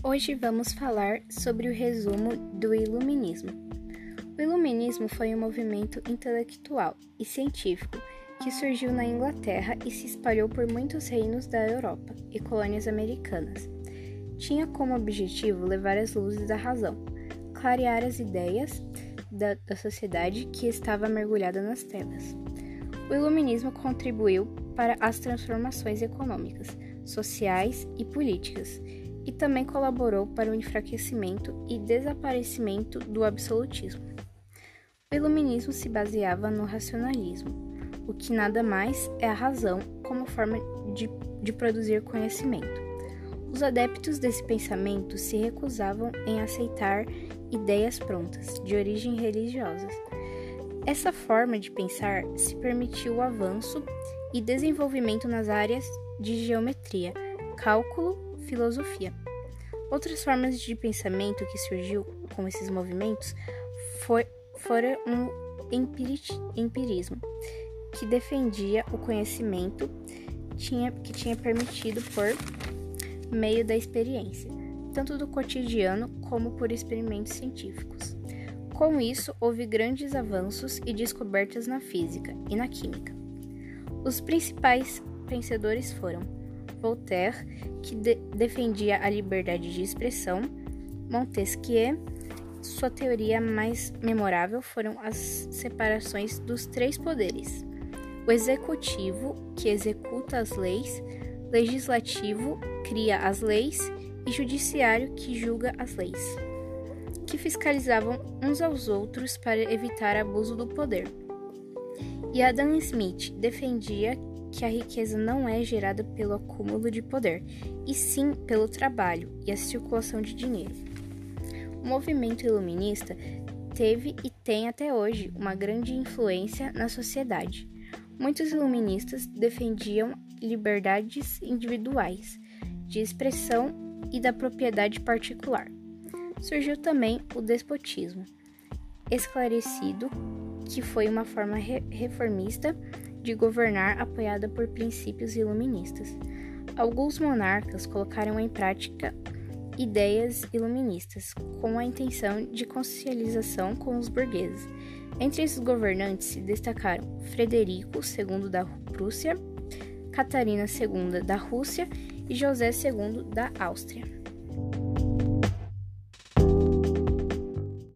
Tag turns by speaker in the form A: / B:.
A: Hoje vamos falar sobre o resumo do Iluminismo. O Iluminismo foi um movimento intelectual e científico que surgiu na Inglaterra e se espalhou por muitos reinos da Europa e colônias americanas. Tinha como objetivo levar as luzes da razão, clarear as ideias da, da sociedade que estava mergulhada nas trevas. O Iluminismo contribuiu para as transformações econômicas, sociais e políticas e também colaborou para o enfraquecimento e desaparecimento do absolutismo. O iluminismo se baseava no racionalismo, o que nada mais é a razão como forma de, de produzir conhecimento. Os adeptos desse pensamento se recusavam em aceitar ideias prontas, de origem religiosa. Essa forma de pensar se permitiu o avanço e desenvolvimento nas áreas de geometria, cálculo filosofia. Outras formas de pensamento que surgiu com esses movimentos foi, foram um empirismo, que defendia o conhecimento tinha, que tinha permitido por meio da experiência, tanto do cotidiano como por experimentos científicos. Com isso, houve grandes avanços e descobertas na física e na química. Os principais pensadores foram Voltaire, que de defendia a liberdade de expressão, Montesquieu, sua teoria mais memorável foram as separações dos três poderes: o executivo, que executa as leis, legislativo, cria as leis, e judiciário, que julga as leis, que fiscalizavam uns aos outros para evitar abuso do poder. E Adam Smith defendia que a riqueza não é gerada pelo acúmulo de poder, e sim pelo trabalho e a circulação de dinheiro. O movimento iluminista teve e tem até hoje uma grande influência na sociedade. Muitos iluministas defendiam liberdades individuais, de expressão e da propriedade particular. Surgiu também o despotismo, esclarecido, que foi uma forma re reformista de governar apoiada por princípios iluministas. Alguns monarcas colocaram em prática ideias iluministas com a intenção de conciliação com os burgueses. Entre esses governantes se destacaram Frederico II da Prússia, Catarina II da Rússia e José II da Áustria.